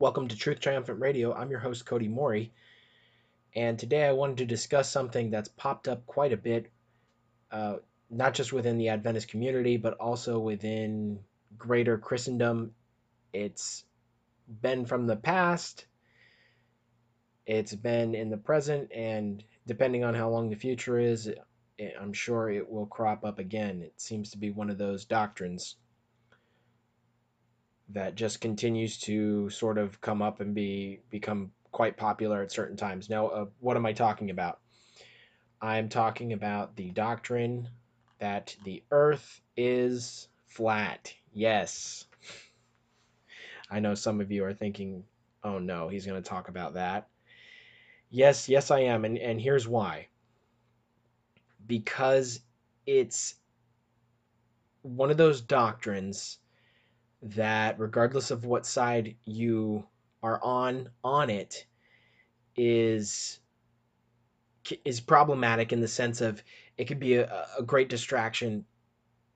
Welcome to Truth Triumphant Radio. I'm your host, Cody Mori. And today I wanted to discuss something that's popped up quite a bit, uh, not just within the Adventist community, but also within greater Christendom. It's been from the past, it's been in the present, and depending on how long the future is, I'm sure it will crop up again. It seems to be one of those doctrines that just continues to sort of come up and be become quite popular at certain times. Now, uh, what am I talking about? I'm talking about the doctrine that the earth is flat. Yes. I know some of you are thinking, oh no, he's going to talk about that. Yes, yes, I am. And, and here's why because it's one of those doctrines that regardless of what side you are on on it is is problematic in the sense of it could be a, a great distraction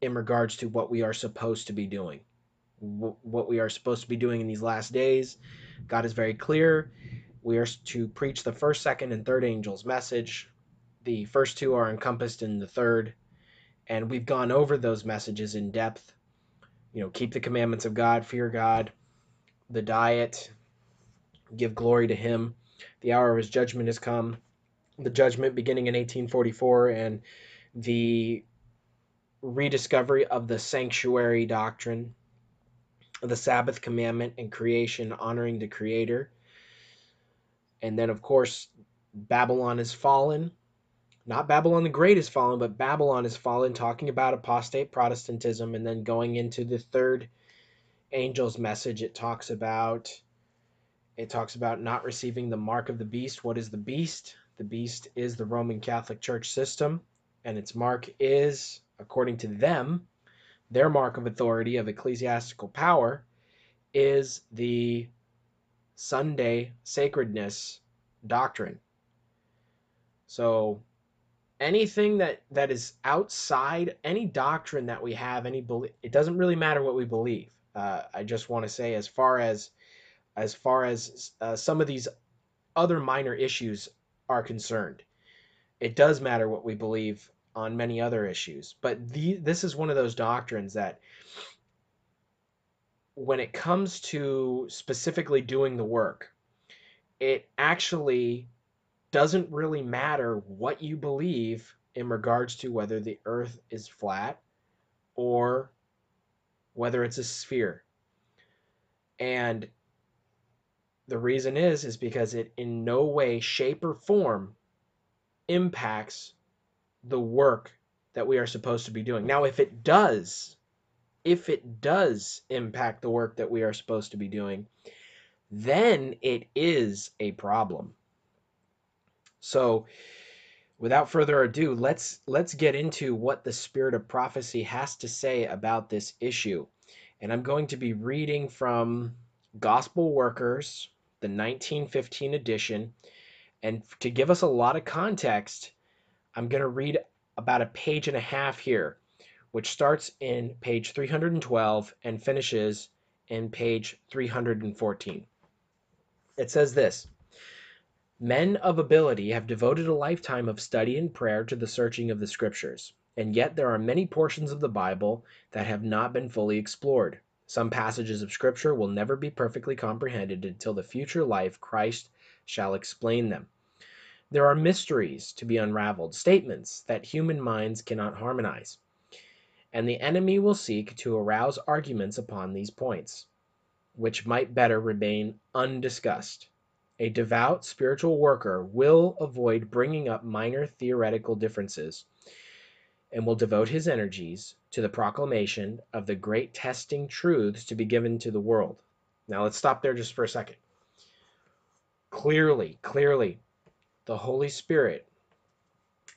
in regards to what we are supposed to be doing. What we are supposed to be doing in these last days god is very clear. We are to preach the first second and third angels message. The first two are encompassed in the third and we've gone over those messages in depth you know, keep the commandments of God, fear God, the diet, give glory to Him. The hour of His judgment has come. The judgment beginning in 1844 and the rediscovery of the sanctuary doctrine, the Sabbath commandment and creation, honoring the Creator. And then, of course, Babylon has fallen not Babylon the Great has fallen, but Babylon has fallen, talking about apostate Protestantism, and then going into the third angel's message, it talks about it talks about not receiving the mark of the beast. What is the beast? The beast is the Roman Catholic Church system, and its mark is, according to them, their mark of authority of ecclesiastical power is the Sunday sacredness doctrine. So anything that that is outside any doctrine that we have any belief it doesn't really matter what we believe. Uh, i just want to say as far as as far as uh, some of these other minor issues are concerned it does matter what we believe on many other issues. But the, this is one of those doctrines that when it comes to specifically doing the work it actually doesn't really matter what you believe in regards to whether the earth is flat or whether it's a sphere. And the reason is is because it in no way shape or form impacts the work that we are supposed to be doing. Now if it does, if it does impact the work that we are supposed to be doing, then it is a problem. So, without further ado, let's let's get into what the spirit of prophecy has to say about this issue. And I'm going to be reading from Gospel Workers, the 1915 edition. And to give us a lot of context, I'm going to read about a page and a half here, which starts in page 312 and finishes in page 314. It says this Men of ability have devoted a lifetime of study and prayer to the searching of the Scriptures, and yet there are many portions of the Bible that have not been fully explored. Some passages of Scripture will never be perfectly comprehended until the future life Christ shall explain them. There are mysteries to be unraveled, statements that human minds cannot harmonize, and the enemy will seek to arouse arguments upon these points, which might better remain undiscussed. A devout spiritual worker will avoid bringing up minor theoretical differences and will devote his energies to the proclamation of the great testing truths to be given to the world. Now let's stop there just for a second. Clearly, clearly, the Holy Spirit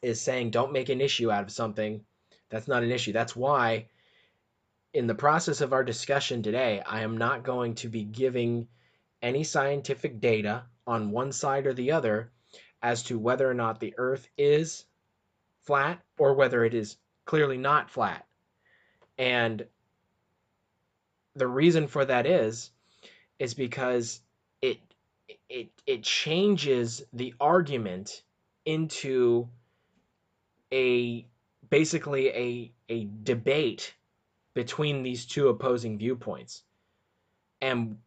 is saying don't make an issue out of something that's not an issue. That's why in the process of our discussion today, I am not going to be giving any scientific data on one side or the other as to whether or not the earth is flat or whether it is clearly not flat. And the reason for that is is because it it it changes the argument into a basically a a debate between these two opposing viewpoints and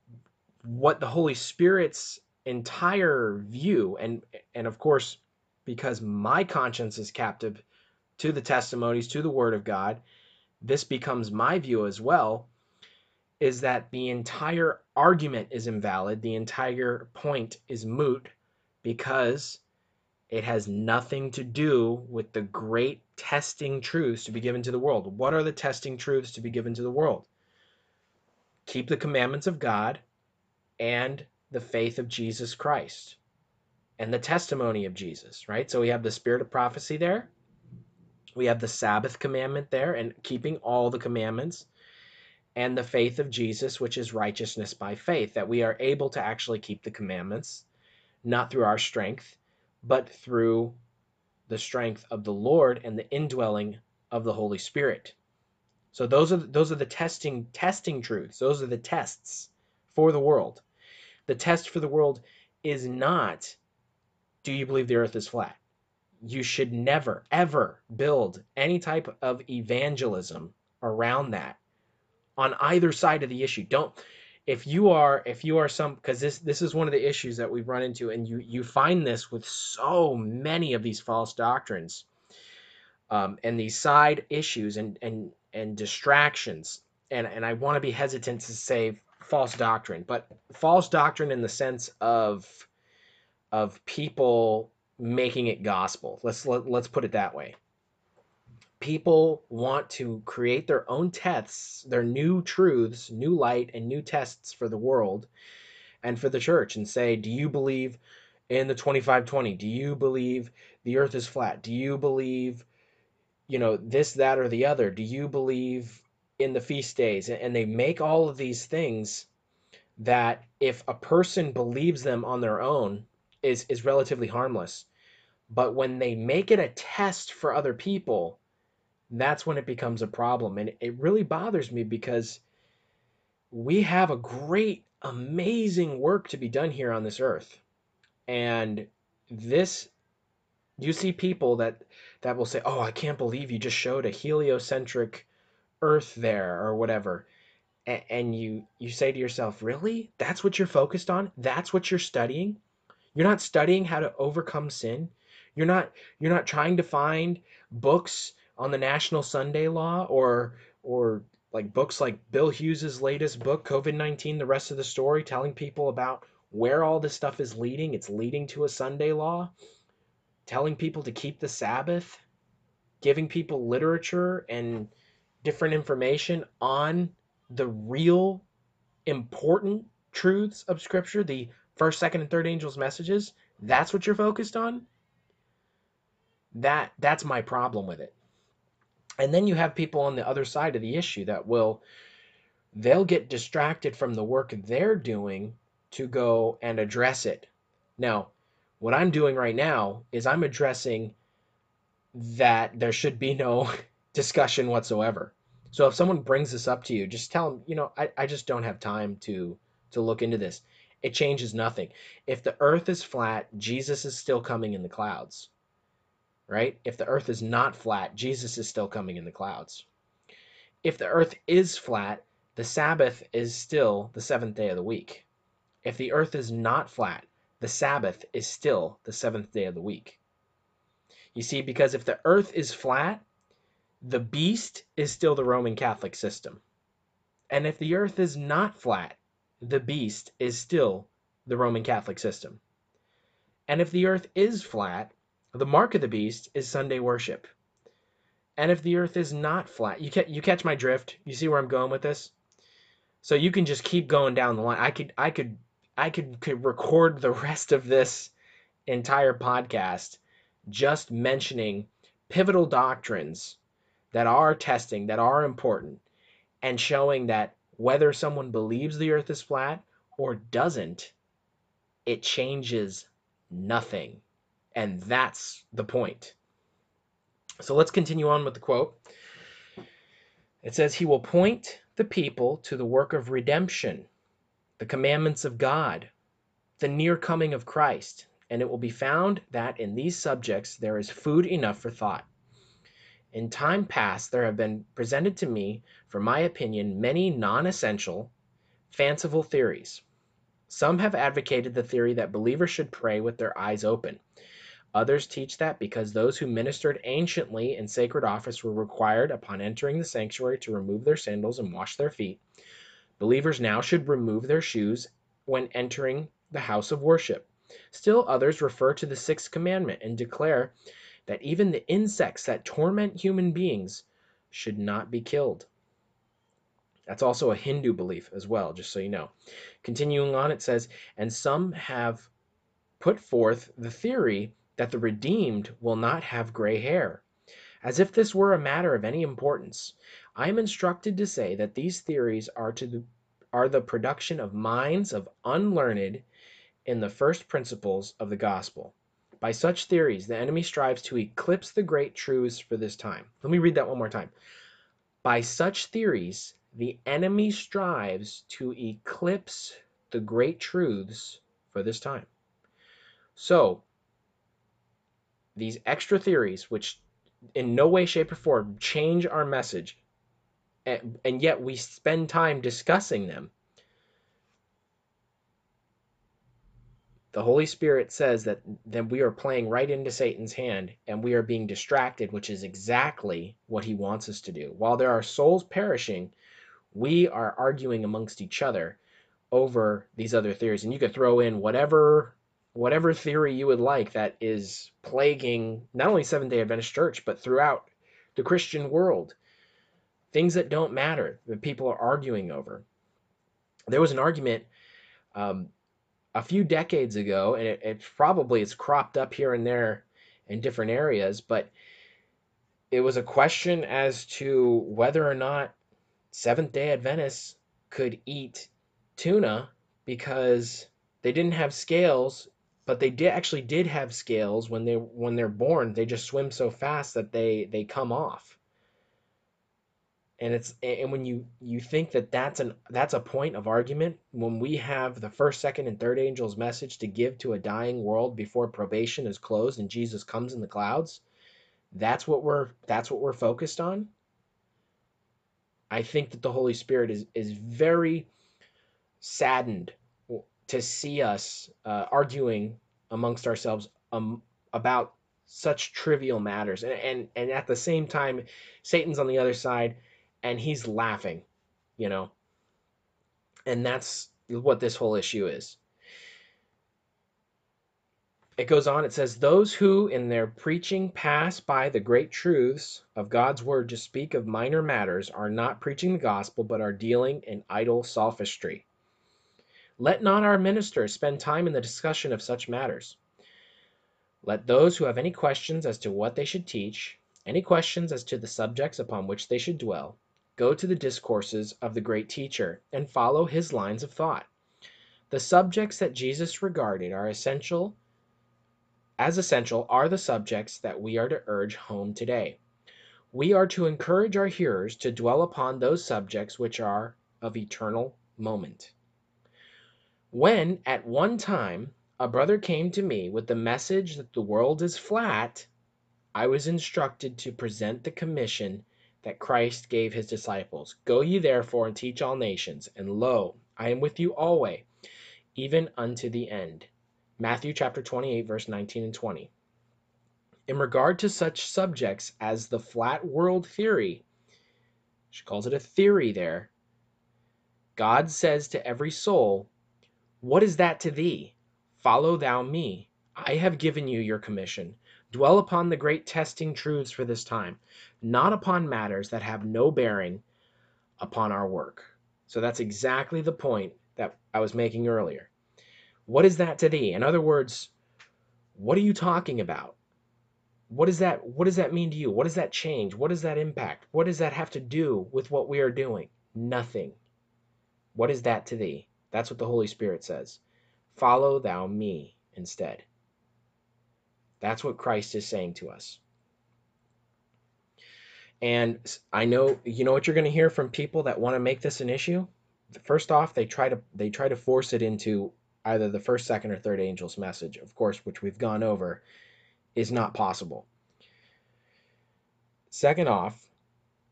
what the holy spirit's entire view and and of course because my conscience is captive to the testimonies to the word of god this becomes my view as well is that the entire argument is invalid the entire point is moot because it has nothing to do with the great testing truths to be given to the world. What are the testing truths to be given to the world? Keep the commandments of God and the faith of Jesus Christ and the testimony of Jesus, right? So we have the spirit of prophecy there. We have the Sabbath commandment there and keeping all the commandments and the faith of Jesus, which is righteousness by faith, that we are able to actually keep the commandments, not through our strength, but through the strength of the Lord and the indwelling of the Holy Spirit. So those are those are the testing testing truths. Those are the tests for the world. The test for the world is not do you believe the earth is flat? You should never ever build any type of evangelism around that on either side of the issue. Don't if you are if you are some because this this is one of the issues that we've run into and you you find this with so many of these false doctrines um, and these side issues and and and distractions and and I want to be hesitant to say false doctrine but false doctrine in the sense of of people making it gospel let's let, let's put it that way people want to create their own tests, their new truths, new light, and new tests for the world and for the church and say, Do you believe in the 2520? Do you believe the earth is flat? Do you believe, you know, this, that, or the other? Do you believe in the feast days? And they make all of these things that if a person believes them on their own is is relatively harmless but when they make it a test for other people that's when it becomes a problem. And it really bothers me because we have a great, amazing work to be done here on this earth. And this, you see people that, that will say, oh, I can't believe you just showed a heliocentric earth there or whatever. And you, you say to yourself, really? That's what you're focused on? That's what you're studying? You're not studying how to overcome sin. You're not, you're not trying to find books on the National Sunday Law or or like books like Bill Hughes's latest book, COVID 19, the rest of the story, telling people about where all this stuff is leading. It's leading to a Sunday law, telling people to keep the Sabbath, giving people literature and different information on the real important truths of Scripture, the first, second, and third angels' messages. That's what you're focused on. That that's my problem with it. And then you have people on the other side of the issue that will they'll get distracted from the work they're doing to go and address it. Now, what I'm doing right now is I'm addressing that there should be no discussion whatsoever. So if someone brings this up to you, just tell them, you know, I, I just don't have time to to look into this. It changes nothing. If the earth is flat, Jesus is still coming in the clouds right? If the earth is not flat, Jesus is still coming in the clouds. If the earth is flat, the Sabbath is still the seventh day of the week. If the earth is not flat, the Sabbath is still the seventh day of the week. You see, because if the earth is flat, the beast is still the Roman Catholic system. And if the earth is not flat, the beast is still the Roman Catholic system. And if the earth is flat, the mark of the beast is Sunday worship. And if the earth is not flat, you, you catch my drift? You see where I'm going with this? So you can just keep going down the line. I could I could I could, could record the rest of this entire podcast just mentioning pivotal doctrines that are testing, that are important, and showing that whether someone believes the earth is flat or doesn't, it changes nothing. And that's the point. So let's continue on with the quote. It says, He will point the people to the work of redemption, the commandments of God, the near coming of Christ, and it will be found that in these subjects there is food enough for thought. In time past, there have been presented to me, for my opinion, many non essential, fanciful theories. Some have advocated the theory that believers should pray with their eyes open. Others teach that because those who ministered anciently in sacred office were required upon entering the sanctuary to remove their sandals and wash their feet, believers now should remove their shoes when entering the house of worship. Still others refer to the sixth commandment and declare that even the insects that torment human beings should not be killed. That's also a Hindu belief as well, just so you know. Continuing on, it says, and some have put forth the theory that the redeemed will not have gray hair. As if this were a matter of any importance, I am instructed to say that these theories are to the, are the production of minds of unlearned in the first principles of the gospel. By such theories, the enemy strives to eclipse the great truths for this time. Let me read that one more time. By such theories, the enemy strives to eclipse the great truths for this time. So, these extra theories, which in no way, shape, or form change our message, and, and yet we spend time discussing them, the Holy Spirit says that then we are playing right into Satan's hand and we are being distracted, which is exactly what he wants us to do. While there are souls perishing, we are arguing amongst each other over these other theories. And you could throw in whatever whatever theory you would like that is plaguing not only Seventh day Adventist Church, but throughout the Christian world. Things that don't matter that people are arguing over. There was an argument um, a few decades ago, and it, it probably it's cropped up here and there in different areas, but it was a question as to whether or not Seventh day Adventists could eat tuna because they didn't have scales but they did actually did have scales when they when they're born. They just swim so fast that they they come off and it's and when you you think that that's an that's a point of argument when we have the first second and third angel's message to give to a dying world before probation is closed and jesus comes in the clouds that's what we're that's what we're focused on. I think that the holy spirit is is very saddened to see us uh, arguing amongst ourselves um, about such trivial matters. And, and and at the same time satan's on the other side and he's laughing you know? And that's what this whole issue is. It goes on it says those who in their preaching pass by the great truths of god's word to speak of minor matters are not preaching the gospel but are dealing in idle sophistry. Let not our ministers spend time in the discussion of such matters. Let those who have any questions as to what they should teach, any questions as to the subjects upon which they should dwell, go to the discourses of the great teacher and follow his lines of thought. The subjects that Jesus regarded are essential as essential are the subjects that we are to urge home today. We are to encourage our hearers to dwell upon those subjects which are of eternal moment. When, at one time, a brother came to me with the message that the world is flat, I was instructed to present the commission that Christ gave his disciples Go ye therefore and teach all nations, and lo, I am with you always, even unto the end. Matthew chapter 28, verse 19 and 20. In regard to such subjects as the flat world theory, she calls it a theory there, God says to every soul, what is that to thee? Follow thou me. I have given you your commission. Dwell upon the great testing truths for this time, not upon matters that have no bearing upon our work. So that's exactly the point that I was making earlier. What is that to thee? In other words, what are you talking about? What does that what does that mean to you? What does that change? What does that impact? What does that have to do with what we are doing? Nothing. What is that to thee? That's what the Holy Spirit says. Follow thou me instead. That's what Christ is saying to us. And I know you know what you're going to hear from people that want to make this an issue. First off, they try to they try to force it into either the first, second, or third angel's message, of course, which we've gone over, is not possible. Second off,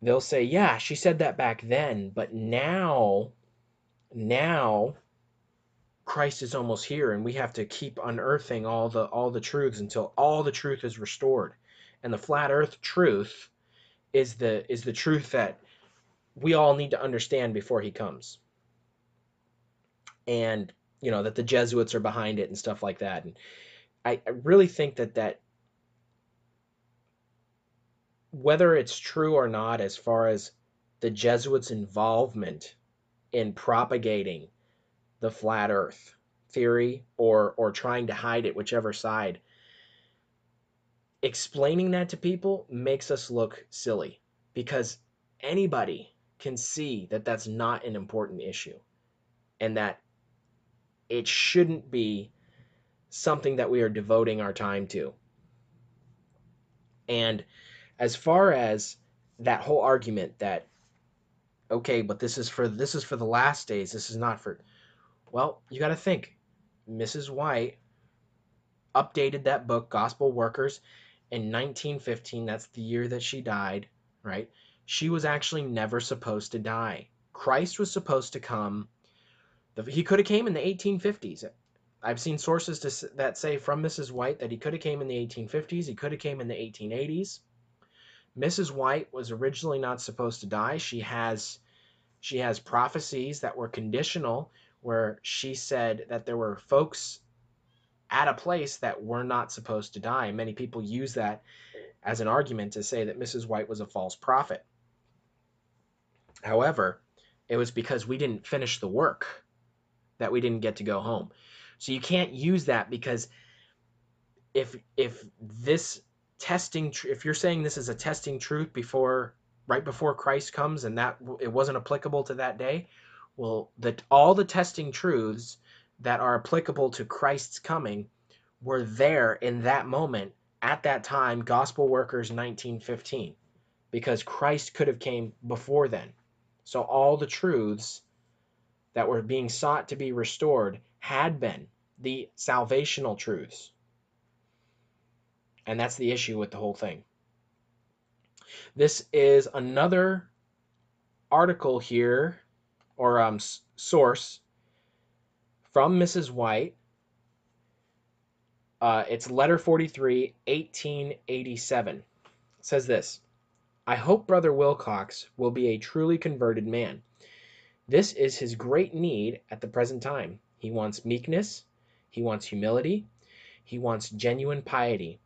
they'll say, yeah, she said that back then, but now, now Christ is almost here and we have to keep unearthing all the all the truths until all the truth is restored. And the flat earth truth is the is the truth that we all need to understand before he comes. And you know that the Jesuits are behind it and stuff like that. And I, I really think that that whether it's true or not, as far as the Jesuits' involvement in propagating the flat Earth theory or or trying to hide it, whichever side, explaining that to people makes us look silly because anybody can see that that's not an important issue and that it shouldn't be something that we are devoting our time to. And as far as that whole argument that okay, but this is for this is for the last days, this is not for well, you got to think Mrs. White updated that book Gospel Workers in 1915, that's the year that she died, right? She was actually never supposed to die. Christ was supposed to come he could have came in the 1850s. I've seen sources to, that say from Mrs. White that he could have came in the 1850s. He could have came in the 1880s. Mrs. White was originally not supposed to die. She has she has prophecies that were conditional where she said that there were folks at a place that were not supposed to die. Many people use that as an argument to say that Mrs. White was a false prophet. However, it was because we didn't finish the work that we didn't get to go home. So you can't use that because if if this testing if you're saying this is a testing truth before right before Christ comes and that it wasn't applicable to that day, well that all the testing truths that are applicable to Christ's coming were there in that moment at that time gospel workers 1915 because Christ could have came before then. So all the truths that were being sought to be restored had been the salvational truths. And that's the issue with the whole thing. This is another article here, or um, source from Mrs. White. Uh, it's letter 43, 1887. It says this I hope Brother Wilcox will be a truly converted man. This is his great need at the present time. He wants meekness, he wants humility, he wants genuine piety,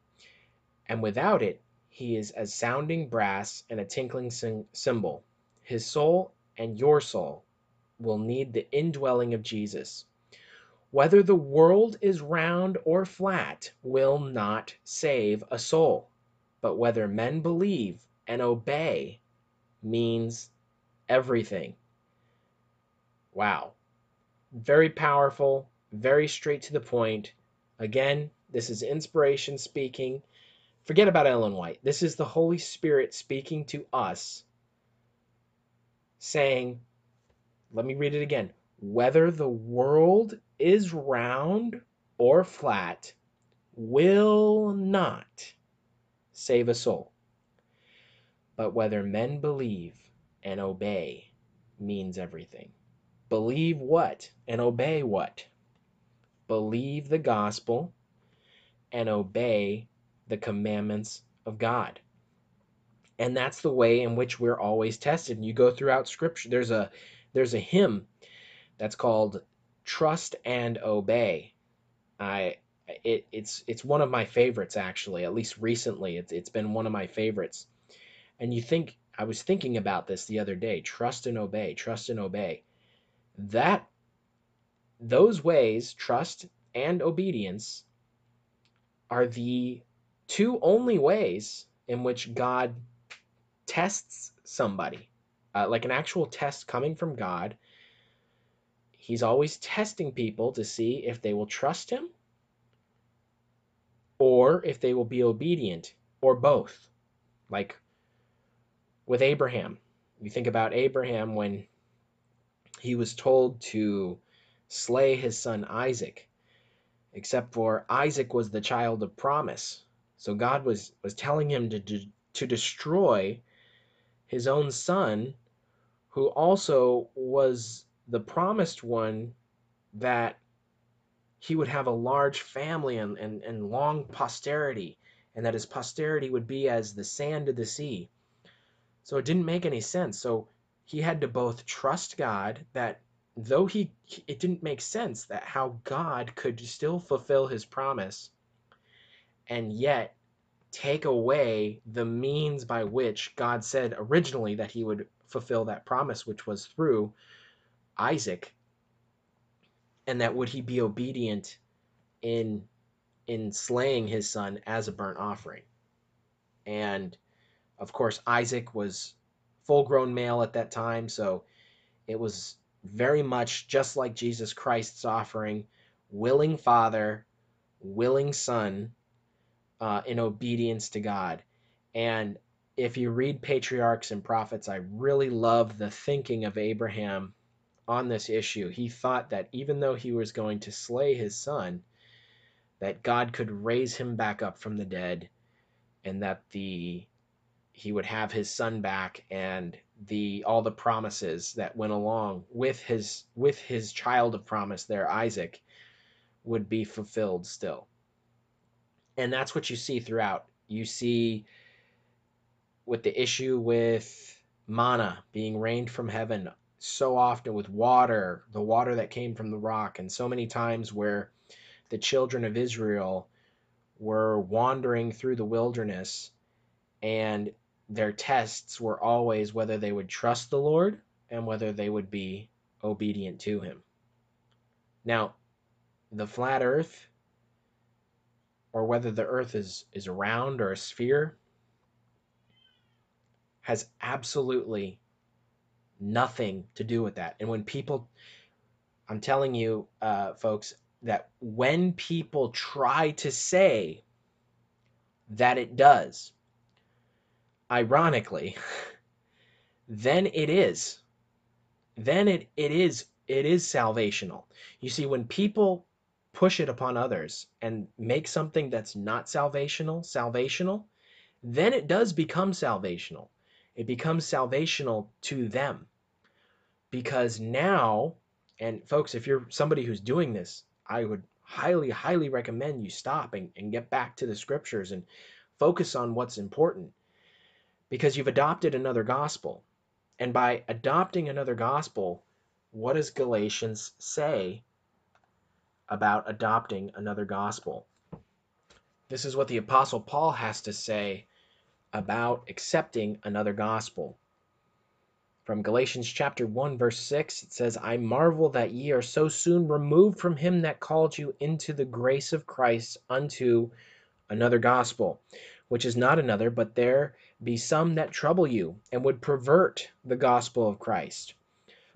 and without it he is as sounding brass and a tinkling cymbal. His soul and your soul will need the indwelling of Jesus. Whether the world is round or flat will not save a soul, but whether men believe and obey means everything. Wow. Very powerful, very straight to the point. Again, this is inspiration speaking. Forget about Ellen White. This is the Holy Spirit speaking to us, saying, let me read it again. Whether the world is round or flat will not save a soul. But whether men believe and obey means everything. Believe what and obey what? Believe the gospel and obey the commandments of God. And that's the way in which we're always tested. And you go throughout scripture. There's a there's a hymn that's called Trust and Obey. I it, it's it's one of my favorites actually, at least recently. It's it's been one of my favorites. And you think I was thinking about this the other day, trust and obey, trust and obey that those ways, trust and obedience, are the two only ways in which God tests somebody. Uh, like an actual test coming from God. He's always testing people to see if they will trust him or if they will be obedient or both. Like with Abraham. You think about Abraham when he was told to slay his son Isaac, except for Isaac was the child of promise. So God was, was telling him to, to, to destroy his own son, who also was the promised one that he would have a large family and, and, and long posterity, and that his posterity would be as the sand of the sea. So it didn't make any sense. So he had to both trust God that though he it didn't make sense that how God could still fulfill his promise and yet take away the means by which God said originally that he would fulfill that promise which was through Isaac and that would he be obedient in in slaying his son as a burnt offering. And of course isaac was full grown male at that time so it was very much just like jesus christ's offering willing father willing son uh, in obedience to god and if you read patriarchs and prophets i really love the thinking of abraham on this issue. He thought that even though he was going to slay his son, that God could raise him back up from the dead and that the he would have his son back and the all the promises that went along with his with his child of promise there Isaac would be fulfilled still. And that's what you see throughout. You see with the issue with manna being rained from heaven so often with water, the water that came from the rock, and so many times where the children of Israel were wandering through the wilderness and their tests were always whether they would trust the Lord and whether they would be obedient to him. Now, the flat earth or whether the earth is is round or a sphere has absolutely nothing to do with that. And when people, I'm telling you, uh, folks, that when people try to say that it does, ironically, then it is. Then it, it is it is salvational. You see, when people push it upon others and make something that's not salvational, salvational, then it does become salvational. It becomes salvational to them because now, and folks, if you're somebody who's doing this, I would highly, highly recommend you stop and, and get back to the scriptures and focus on what's important because you've adopted another gospel. And by adopting another gospel, what does Galatians say about adopting another gospel? This is what the Apostle Paul has to say about accepting another gospel. From Galatians chapter 1 verse 6 it says, "I marvel that ye are so soon removed from him that called you into the grace of Christ unto another gospel, which is not another, but there be some that trouble you, and would pervert the gospel of Christ.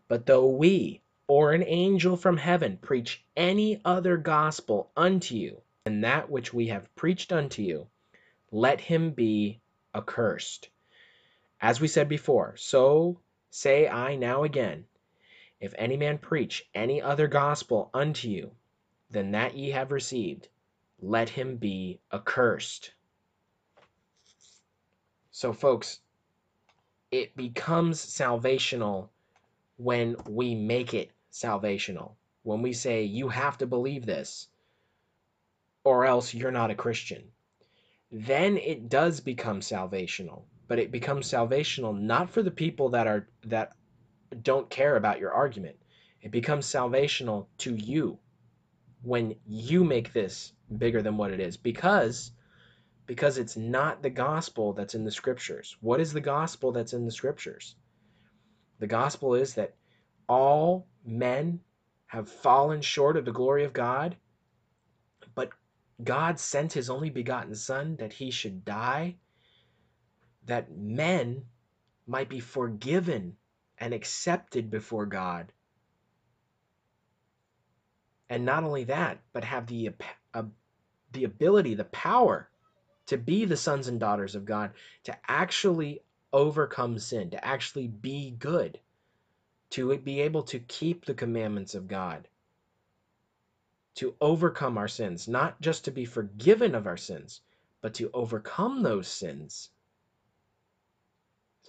But though we or an angel from heaven preach any other gospel unto you than that which we have preached unto you, let him be accursed." As we said before, so say I now again, if any man preach any other gospel unto you than that ye have received, let him be accursed. So, folks, it becomes salvational when we make it salvational. When we say, you have to believe this, or else you're not a Christian. Then it does become salvational but it becomes salvational not for the people that are that don't care about your argument. It becomes salvational to you when you make this bigger than what it is because because it's not the gospel that's in the scriptures. What is the gospel that's in the scriptures? The gospel is that all men have fallen short of the glory of God, but God sent his only begotten son that he should die that men might be forgiven and accepted before God. And not only that, but have the, uh, the ability, the power to be the sons and daughters of God, to actually overcome sin, to actually be good, to be able to keep the commandments of God. to overcome our sins, not just to be forgiven of our sins, but to overcome those sins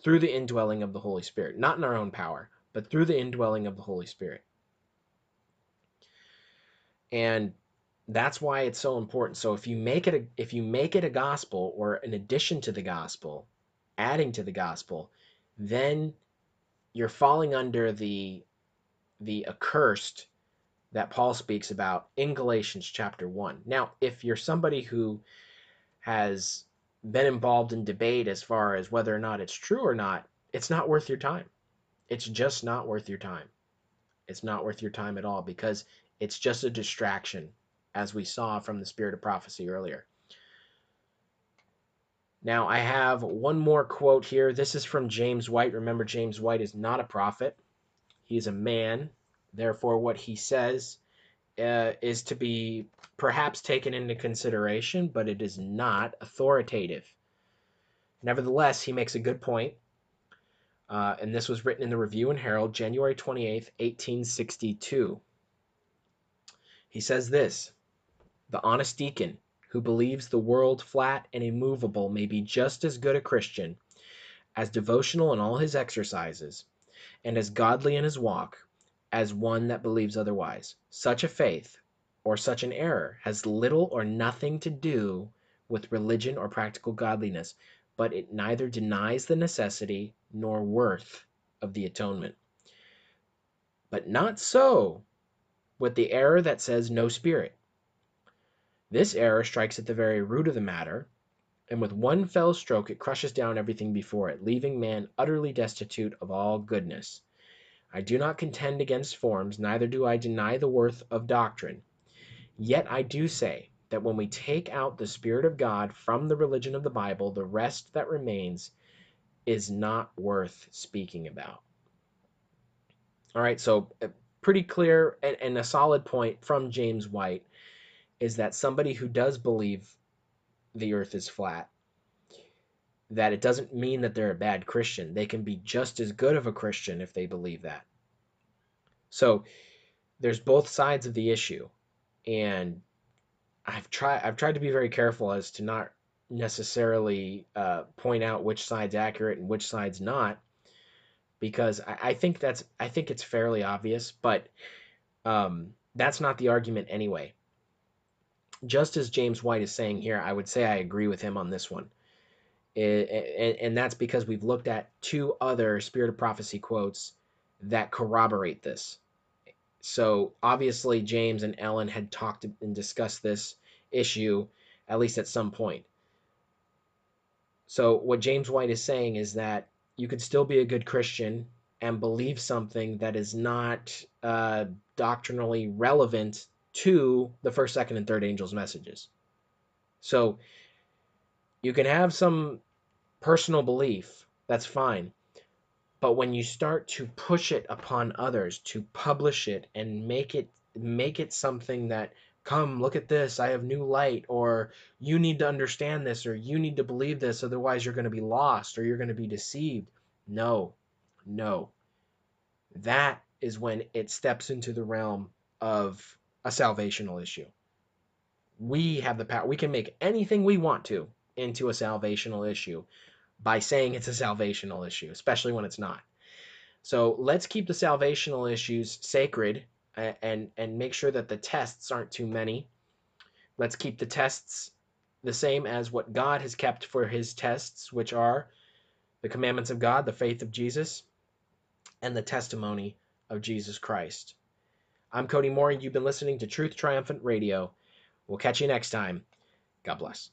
through the indwelling of the Holy Spirit, not in our own power, but through the indwelling of the Holy Spirit. And that's why it's so important. So if you make it a, if you make it a gospel or an addition to the gospel, adding to the gospel, then you're falling under the the accursed that Paul speaks about in Galatians chapter 1. Now, if you're somebody who has been involved in debate as far as whether or not it's true or not, it's not worth your time. It's just not worth your time. It's not worth your time at all because it's just a distraction, as we saw from the spirit of prophecy earlier. Now, I have one more quote here. This is from James White. Remember, James White is not a prophet, he is a man. Therefore, what he says uh, is to be perhaps taken into consideration, but it is not authoritative. Nevertheless, he makes a good point. Uh, and this was written in the Review and Herald, January 28th, 1862. He says this The honest deacon who believes the world flat and immovable may be just as good a Christian, as devotional in all his exercises, and as godly in his walk, as one that believes otherwise. Such a faith, or such an error, has little or nothing to do with religion or practical godliness, but it neither denies the necessity nor worth of the atonement. But not so with the error that says no spirit. This error strikes at the very root of the matter, and with one fell stroke it crushes down everything before it, leaving man utterly destitute of all goodness. I do not contend against forms, neither do I deny the worth of doctrine. Yet I do say that when we take out the Spirit of God from the religion of the Bible, the rest that remains is not worth speaking about. All right, so uh, pretty clear and, and a solid point from James White is that somebody who does believe the earth is flat that it doesn't mean that they're a bad Christian. They can be just as good of a Christian if they believe that. So there's both sides of the issue. And I've tried I've tried to be very careful as to not necessarily uh, point out which side's accurate and which side's not, because I, I think that's I think it's fairly obvious, but um, that's not the argument anyway. Just as James White is saying here, I would say I agree with him on this one and that's because we've looked at two other spirit of prophecy quotes that corroborate this. So obviously, James and Ellen had talked and discussed this issue at least at some point. So, what James White is saying is that you could still be a good Christian and believe something that is not uh, doctrinally relevant to the first, second, and third angels' messages. So, you can have some personal belief, that's fine. But when you start to push it upon others, to publish it and make it make it something that come look at this i have new light or you need to understand this or you need to believe this otherwise you're going to be lost or you're going to be deceived no no that is when it steps into the realm of a salvational issue we have the power we can make anything we want to into a salvational issue by saying it's a salvational issue, especially when it's not. So let's keep the salvational issues sacred and, and, make sure that the tests aren't too many. Let's keep the tests the same as what God has kept for his tests, which are the commandments of God, the faith of Jesus, and the testimony of Jesus Christ. I'm Cody Moore, and you've been listening to Truth Triumphant Radio. We'll catch you next time. God bless.